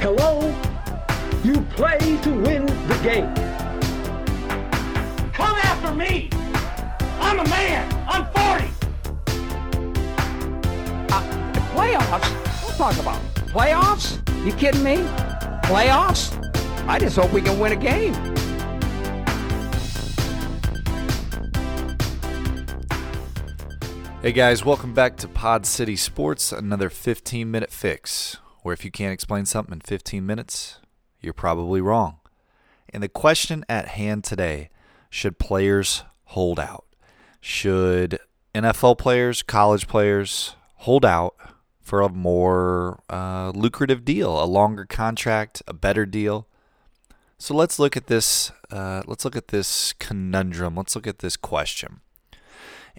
Hello? You play to win the game. Come after me! I'm a man! I'm 40! Uh, playoffs? Don't talk about playoffs. You kidding me? Playoffs? I just hope we can win a game. Hey guys, welcome back to Pod City Sports, another 15 minute fix, where if you can't explain something in 15 minutes, you're probably wrong. And the question at hand today should players hold out? Should NFL players, college players hold out for a more uh, lucrative deal, a longer contract, a better deal? So let's look at this. Uh, let's look at this conundrum. Let's look at this question.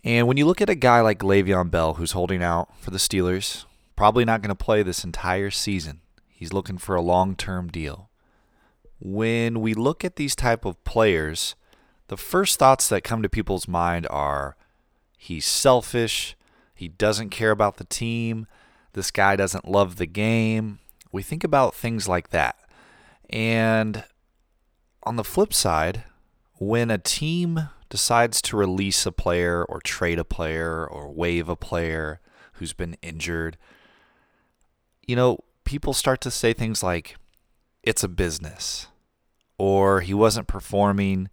And when you look at a guy like Le'Veon Bell, who's holding out for the Steelers, probably not going to play this entire season. He's looking for a long-term deal. When we look at these type of players, the first thoughts that come to people's mind are he's selfish, he doesn't care about the team, this guy doesn't love the game. We think about things like that. And on the flip side, when a team decides to release a player or trade a player or waive a player who's been injured, you know, people start to say things like, it's a business, or he wasn't performing,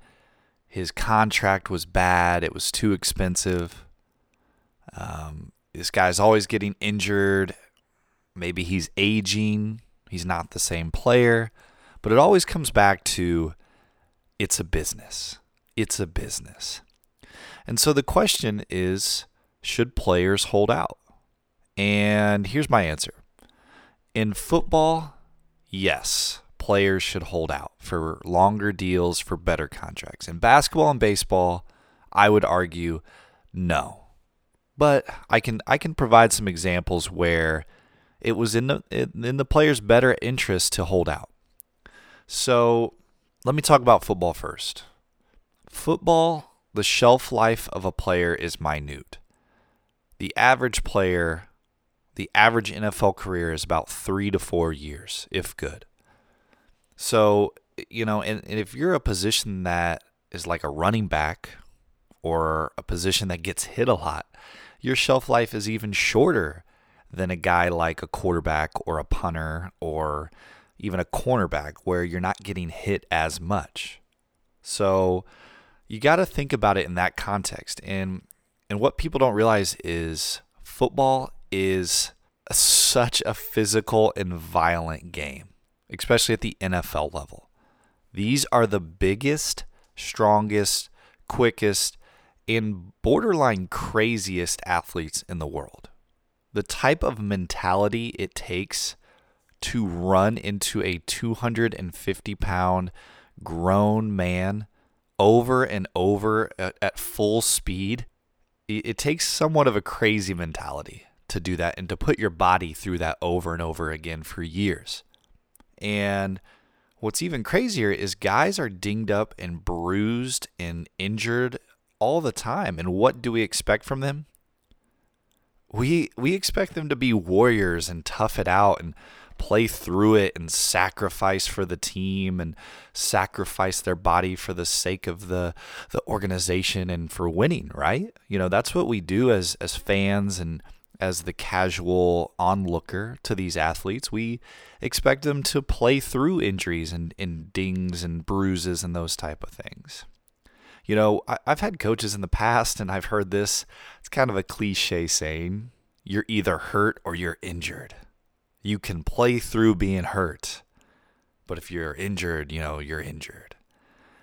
his contract was bad, it was too expensive. Um, this guy's always getting injured. Maybe he's aging, he's not the same player, but it always comes back to it's a business it's a business. And so the question is should players hold out? And here's my answer. In football, yes, players should hold out for longer deals, for better contracts. In basketball and baseball, I would argue no. But I can I can provide some examples where it was in the in the player's better interest to hold out. So, let me talk about football first. Football, the shelf life of a player is minute. The average player, the average NFL career is about three to four years, if good. So, you know, and, and if you're a position that is like a running back or a position that gets hit a lot, your shelf life is even shorter than a guy like a quarterback or a punter or even a cornerback where you're not getting hit as much. So, you got to think about it in that context. And and what people don't realize is football is such a physical and violent game, especially at the NFL level. These are the biggest, strongest, quickest, and borderline craziest athletes in the world. The type of mentality it takes to run into a 250 pound grown man over and over at, at full speed, it, it takes somewhat of a crazy mentality to do that and to put your body through that over and over again for years. And what's even crazier is guys are dinged up and bruised and injured all the time. And what do we expect from them? We we expect them to be warriors and tough it out and play through it and sacrifice for the team and sacrifice their body for the sake of the the organization and for winning, right? You know, that's what we do as as fans and as the casual onlooker to these athletes. We expect them to play through injuries and, and dings and bruises and those type of things. You know, I, I've had coaches in the past and I've heard this. It's kind of a cliche saying you're either hurt or you're injured you can play through being hurt. But if you're injured, you know, you're injured.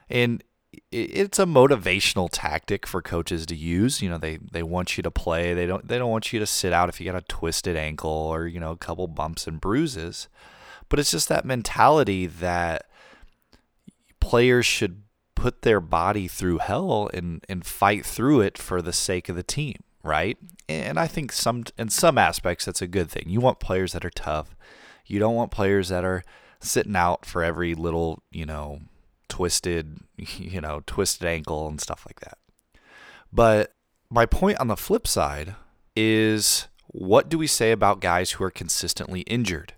And it's a motivational tactic for coaches to use. You know, they, they want you to play. They don't they don't want you to sit out if you got a twisted ankle or, you know, a couple bumps and bruises. But it's just that mentality that players should put their body through hell and, and fight through it for the sake of the team right? And I think some in some aspects that's a good thing. You want players that are tough. You don't want players that are sitting out for every little, you know, twisted, you know, twisted ankle and stuff like that. But my point on the flip side is what do we say about guys who are consistently injured?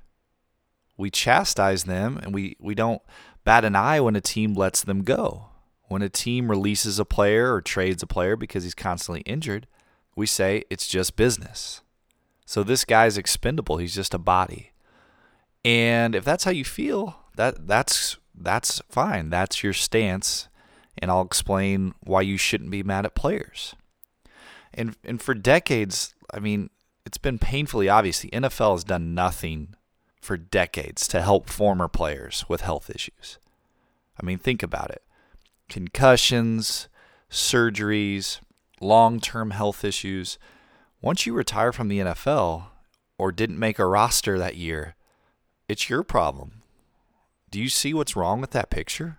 we chastise them and we, we don't bat an eye when a team lets them go. When a team releases a player or trades a player because he's constantly injured, we say it's just business. So this guy's expendable. He's just a body. And if that's how you feel, that that's that's fine. That's your stance, and I'll explain why you shouldn't be mad at players. And and for decades, I mean, it's been painfully obvious the NFL has done nothing for decades to help former players with health issues. I mean, think about it. Concussions, surgeries, long-term health issues. Once you retire from the NFL or didn't make a roster that year, it's your problem. Do you see what's wrong with that picture?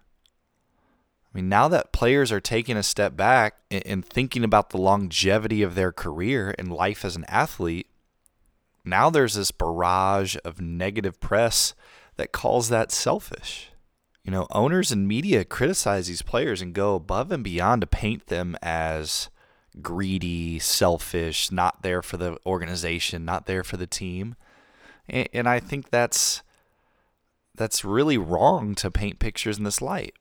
I mean, now that players are taking a step back and thinking about the longevity of their career and life as an athlete, now there's this barrage of negative press that calls that selfish. You know, owners and media criticize these players and go above and beyond to paint them as greedy, selfish, not there for the organization, not there for the team. And, I think that's that's really wrong to paint pictures in this light.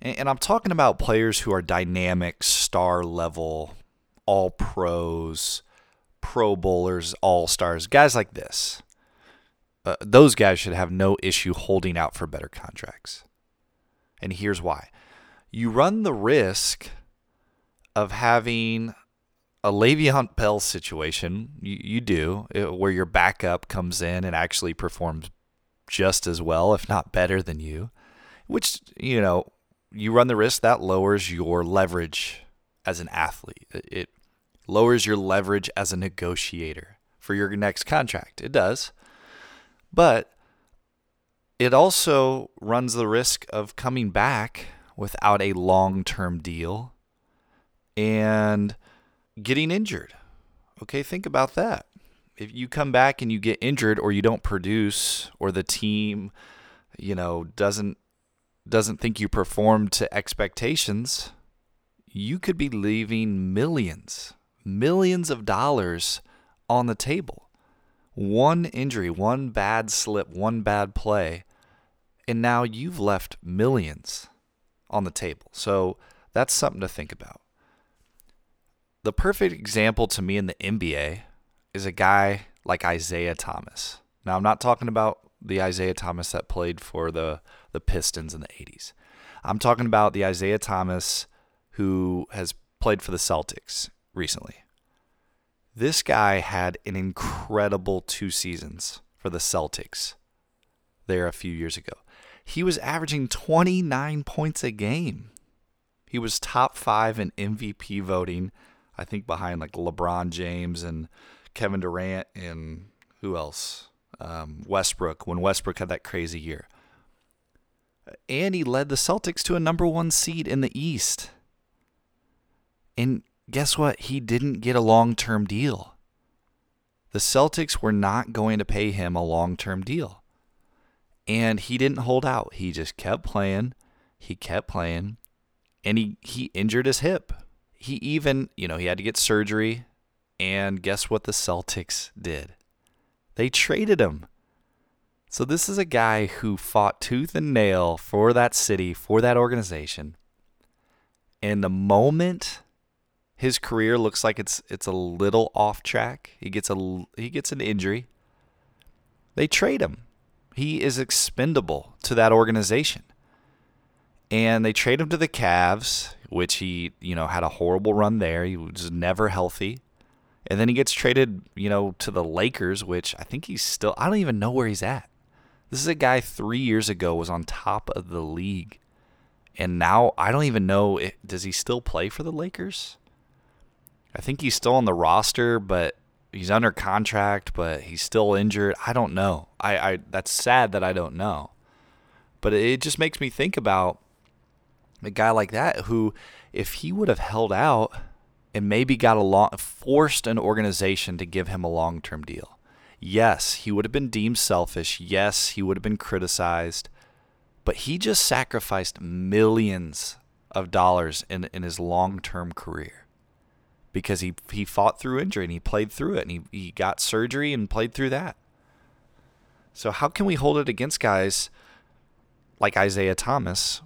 And, and I'm talking about players who are dynamic, star level, all pros, pro bowlers, all stars, guys like this. Uh, those guys should have no issue holding out for better contracts. And here's why you run the risk of having a Le'Veon Bell situation, you, you do, uh, where your backup comes in and actually performs just as well, if not better than you, which, you know, you run the risk that lowers your leverage as an athlete. It lowers your leverage as a negotiator for your next contract. It does. But it also runs the risk of coming back without a long term deal and getting injured. Okay, think about that if you come back and you get injured or you don't produce or the team, you know, doesn't doesn't think you performed to expectations, you could be leaving millions, millions of dollars on the table. One injury, one bad slip, one bad play, and now you've left millions on the table. So that's something to think about. The perfect example to me in the NBA is a guy like Isaiah Thomas. Now, I'm not talking about the Isiah Thomas that played for the, the Pistons in the 80s. I'm talking about the Isaiah Thomas who has played for the Celtics recently. This guy had an incredible two seasons for the Celtics there a few years ago. He was averaging 29 points a game. He was top five in MVP voting, I think behind like LeBron James and Kevin Durant and who else? Um, Westbrook when Westbrook had that crazy year. And he led the Celtics to a number one seed in the East. And guess what? He didn't get a long term deal. The Celtics were not going to pay him a long term deal. And he didn't hold out. He just kept playing. He kept playing. And he, he injured his hip. He even, you know, he had to get surgery and guess what the Celtics did? They traded him. So this is a guy who fought tooth and nail for that city, for that organization. And the moment his career looks like it's it's a little off track, he gets a he gets an injury. They trade him. He is expendable to that organization. And they trade him to the Cavs, which he, you know, had a horrible run there. He was never healthy. And then he gets traded, you know, to the Lakers, which I think he's still, I don't even know where he's at. This is a guy three years ago was on top of the league. And now I don't even know, does he still play for the Lakers? I think he's still on the roster, but he's under contract, but he's still injured. I don't know. I, I that's sad that I don't know. But it just makes me think about a guy like that who, if he would have held out, and maybe got a long, forced an organization to give him a long term deal. Yes, he would have been deemed selfish. Yes, he would have been criticized. But he just sacrificed millions of dollars in, in his long term career because he, he fought through injury and he played through it and he, he got surgery and played through that. So how can we hold it against guys like Isaiah Thomas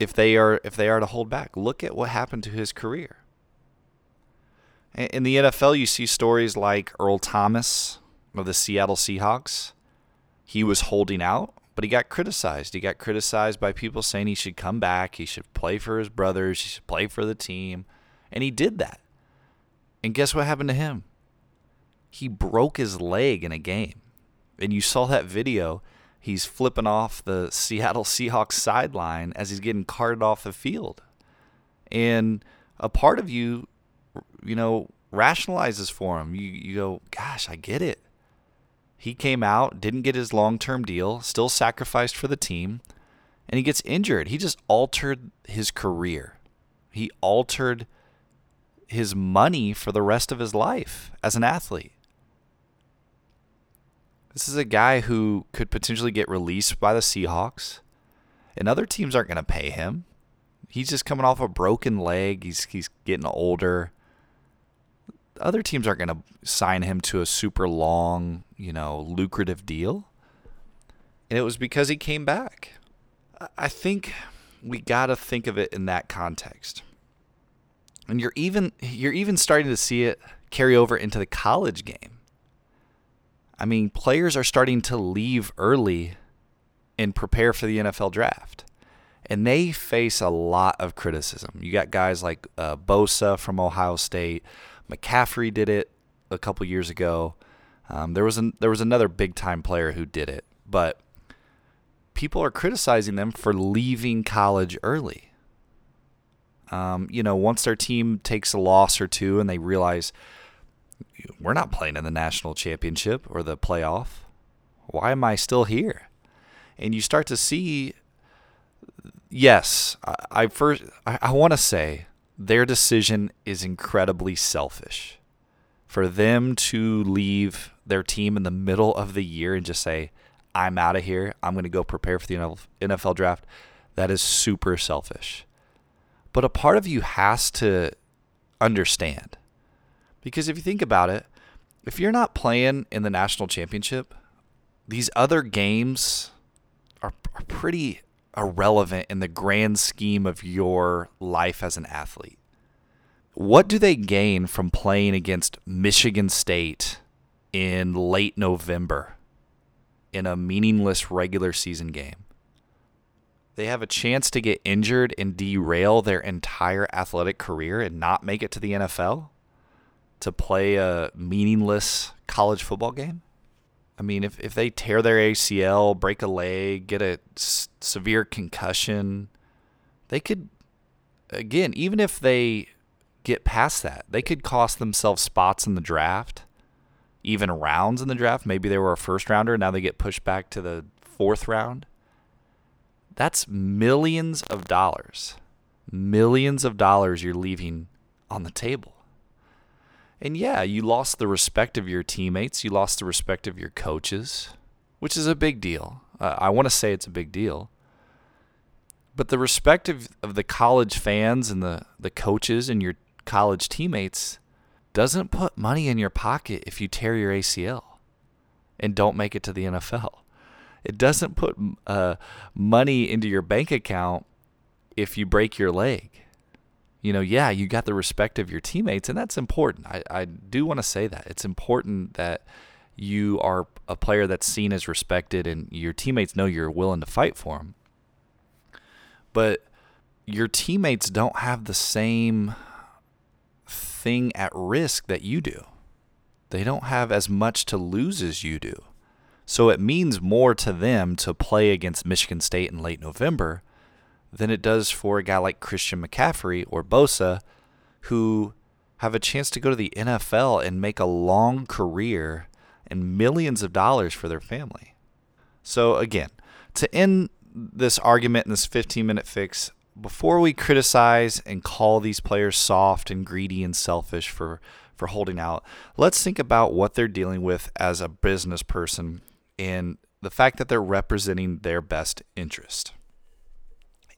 if they are if they are to hold back? Look at what happened to his career. In the NFL, you see stories like Earl Thomas of the Seattle Seahawks. He was holding out, but he got criticized. He got criticized by people saying he should come back, he should play for his brothers, he should play for the team, and he did that. And guess what happened to him? He broke his leg in a game. And you saw that video. He's flipping off the Seattle Seahawks sideline as he's getting carted off the field. And a part of you, you know, rationalizes for him. You, you go, gosh, I get it. He came out, didn't get his long term deal, still sacrificed for the team, and he gets injured. He just altered his career. He altered his money for the rest of his life as an athlete. This is a guy who could potentially get released by the Seahawks, and other teams aren't going to pay him. He's just coming off a broken leg. He's he's getting older. Other teams aren't going to sign him to a super long, you know, lucrative deal. And it was because he came back. I think we got to think of it in that context. And you're even you're even starting to see it carry over into the college game. I mean, players are starting to leave early and prepare for the NFL draft. And they face a lot of criticism. You got guys like uh, Bosa from Ohio State. McCaffrey did it a couple years ago. Um, there was an, there was another big time player who did it, but people are criticizing them for leaving college early. Um, you know, once their team takes a loss or two and they realize we're not playing in the national championship or the playoff. Why am I still here? And you start to see, yes, I, I first, I, I want to say their decision is incredibly selfish. For them to leave their team in the middle of the year and just say, I'm out of here, I'm going to go prepare for the NFL draft, that is super selfish. But a part of you has to understand because if you think about it, if you're not playing in the national championship, these other games are, are pretty irrelevant in the grand scheme of your life as an athlete. What do they gain from playing against Michigan State in late November in a meaningless regular season game? They have a chance to get injured and derail their entire athletic career and not make it to the NFL? To play a meaningless college football game? I mean, if, if they tear their ACL, break a leg, get a s- severe concussion, they could, again, even if they get past that, they could cost themselves spots in the draft, even rounds in the draft. Maybe they were a first rounder, now they get pushed back to the fourth round. That's millions of dollars. Millions of dollars you're leaving on the table. And yeah, you lost the respect of your teammates, you lost the respect of your coaches, which is a big deal. Uh, I want to say it's a big deal. But the respect of, of the college fans and the, the coaches and your college teammates doesn't put money in your pocket if you tear your ACL and don't make it to the NFL. It doesn't put uh, money into your bank account if you break your leg you know, yeah, you got the respect of your teammates, and that's important. I, I do want to say that. It's important that you are a player that's seen as respected and your teammates know you're willing to fight for them. But your teammates don't have the same thing at risk that you do. They don't have as much to lose as you do. So it means more to them to play against Michigan State in late November than it does for a guy like Christian McCaffrey or Bosa, who have a chance to go to the NFL and make a long career and millions of dollars for their family. So, again, to end this argument in this 15 minute fix, before we criticize and call these players soft and greedy and selfish for, for holding out, let's think about what they're dealing with as a business person and the fact that they're representing their best interest.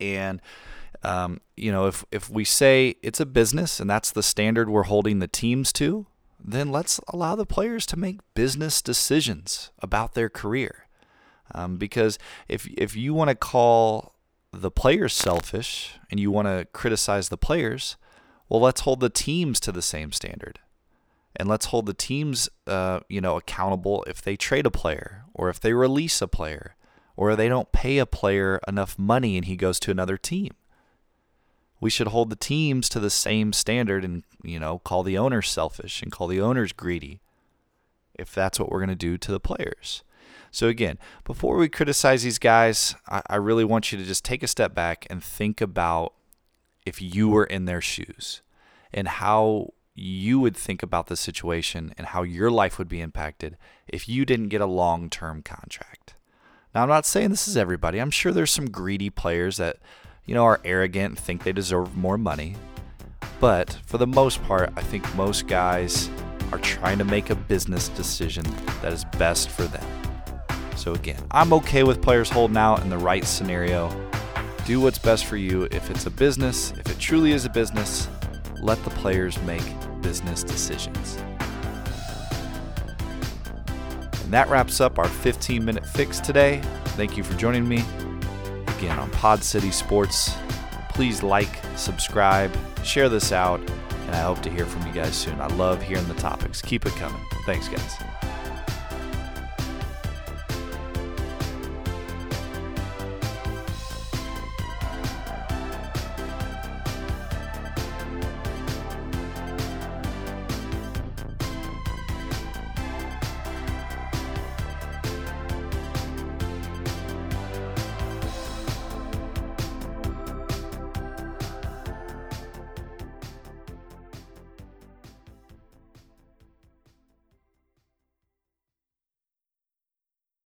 And um, you know, if if we say it's a business and that's the standard we're holding the teams to, then let's allow the players to make business decisions about their career. Um, because if if you want to call the players selfish and you want to criticize the players, well, let's hold the teams to the same standard, and let's hold the teams, uh, you know, accountable if they trade a player or if they release a player or they don't pay a player enough money and he goes to another team. We should hold the teams to the same standard and, you know, call the owners selfish and call the owners greedy if that's what we're going to do to the players. So, again, before we criticize these guys, I, I really want you to just take a step back and think about if you were in their shoes and how you would think about the situation and how your life would be impacted if you didn't get a long term contract. Now, I'm not saying this is everybody. I'm sure there's some greedy players that, you know, are arrogant and think they deserve more money. But for the most part, I think most guys are trying to make a business decision that is best for them. So again, I'm okay with players holding out in the right scenario. Do what's best for you. If it's a business, if it truly is a business, let the players make business decisions. And that wraps up our 15 minute fix today. Thank you for joining me again on Pod City Sports. Please like, subscribe, share this out, and I hope to hear from you guys soon. I love hearing the topics. Keep it coming. Thanks, guys.